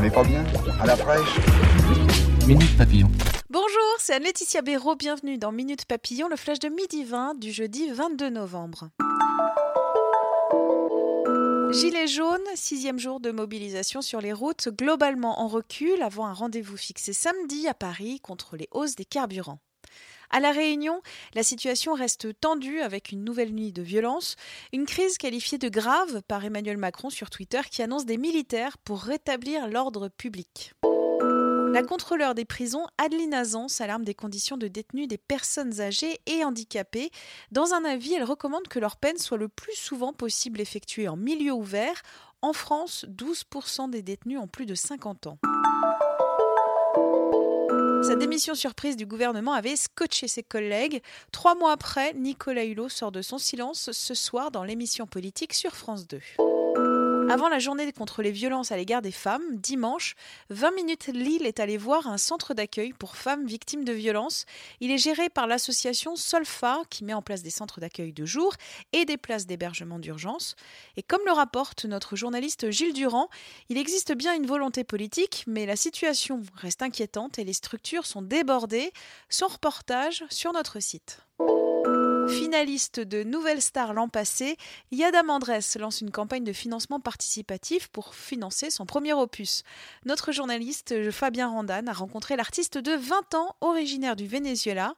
On n'est pas bien À la fraîche Minute Papillon. Bonjour, c'est Anne-Laetitia Béraud. Bienvenue dans Minute Papillon, le flash de midi 20 du jeudi 22 novembre. Gilets jaunes, sixième jour de mobilisation sur les routes, globalement en recul avant un rendez-vous fixé samedi à Paris contre les hausses des carburants. À La Réunion, la situation reste tendue avec une nouvelle nuit de violence, une crise qualifiée de grave par Emmanuel Macron sur Twitter qui annonce des militaires pour rétablir l'ordre public. La contrôleur des prisons, Adeline Azan, s'alarme des conditions de détenus des personnes âgées et handicapées. Dans un avis, elle recommande que leur peine soit le plus souvent possible effectuée en milieu ouvert. En France, 12% des détenus ont plus de 50 ans. Sa démission surprise du gouvernement avait scotché ses collègues. Trois mois après, Nicolas Hulot sort de son silence ce soir dans l'émission politique sur France 2. Avant la journée contre les violences à l'égard des femmes, dimanche, 20 minutes Lille est allé voir un centre d'accueil pour femmes victimes de violences. Il est géré par l'association Solfa qui met en place des centres d'accueil de jour et des places d'hébergement d'urgence. Et comme le rapporte notre journaliste Gilles Durand, il existe bien une volonté politique, mais la situation reste inquiétante et les structures sont débordées. Son reportage sur notre site. Finaliste de Nouvelle Star l'an passé, Yada Mandres lance une campagne de financement participatif pour financer son premier opus. Notre journaliste Fabien Randan a rencontré l'artiste de 20 ans, originaire du Venezuela.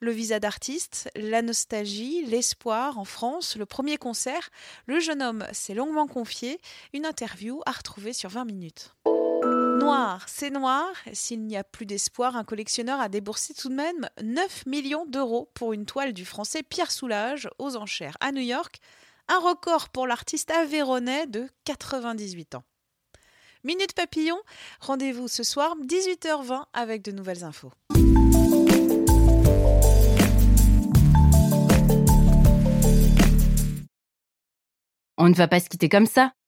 Le visa d'artiste, la nostalgie, l'espoir en France, le premier concert. Le jeune homme s'est longuement confié. Une interview à retrouver sur 20 minutes. Noir, c'est noir. S'il n'y a plus d'espoir, un collectionneur a déboursé tout de même 9 millions d'euros pour une toile du français Pierre Soulages aux enchères à New York. Un record pour l'artiste aveyronais de 98 ans. Minute Papillon, rendez-vous ce soir 18h20 avec de nouvelles infos. On ne va pas se quitter comme ça.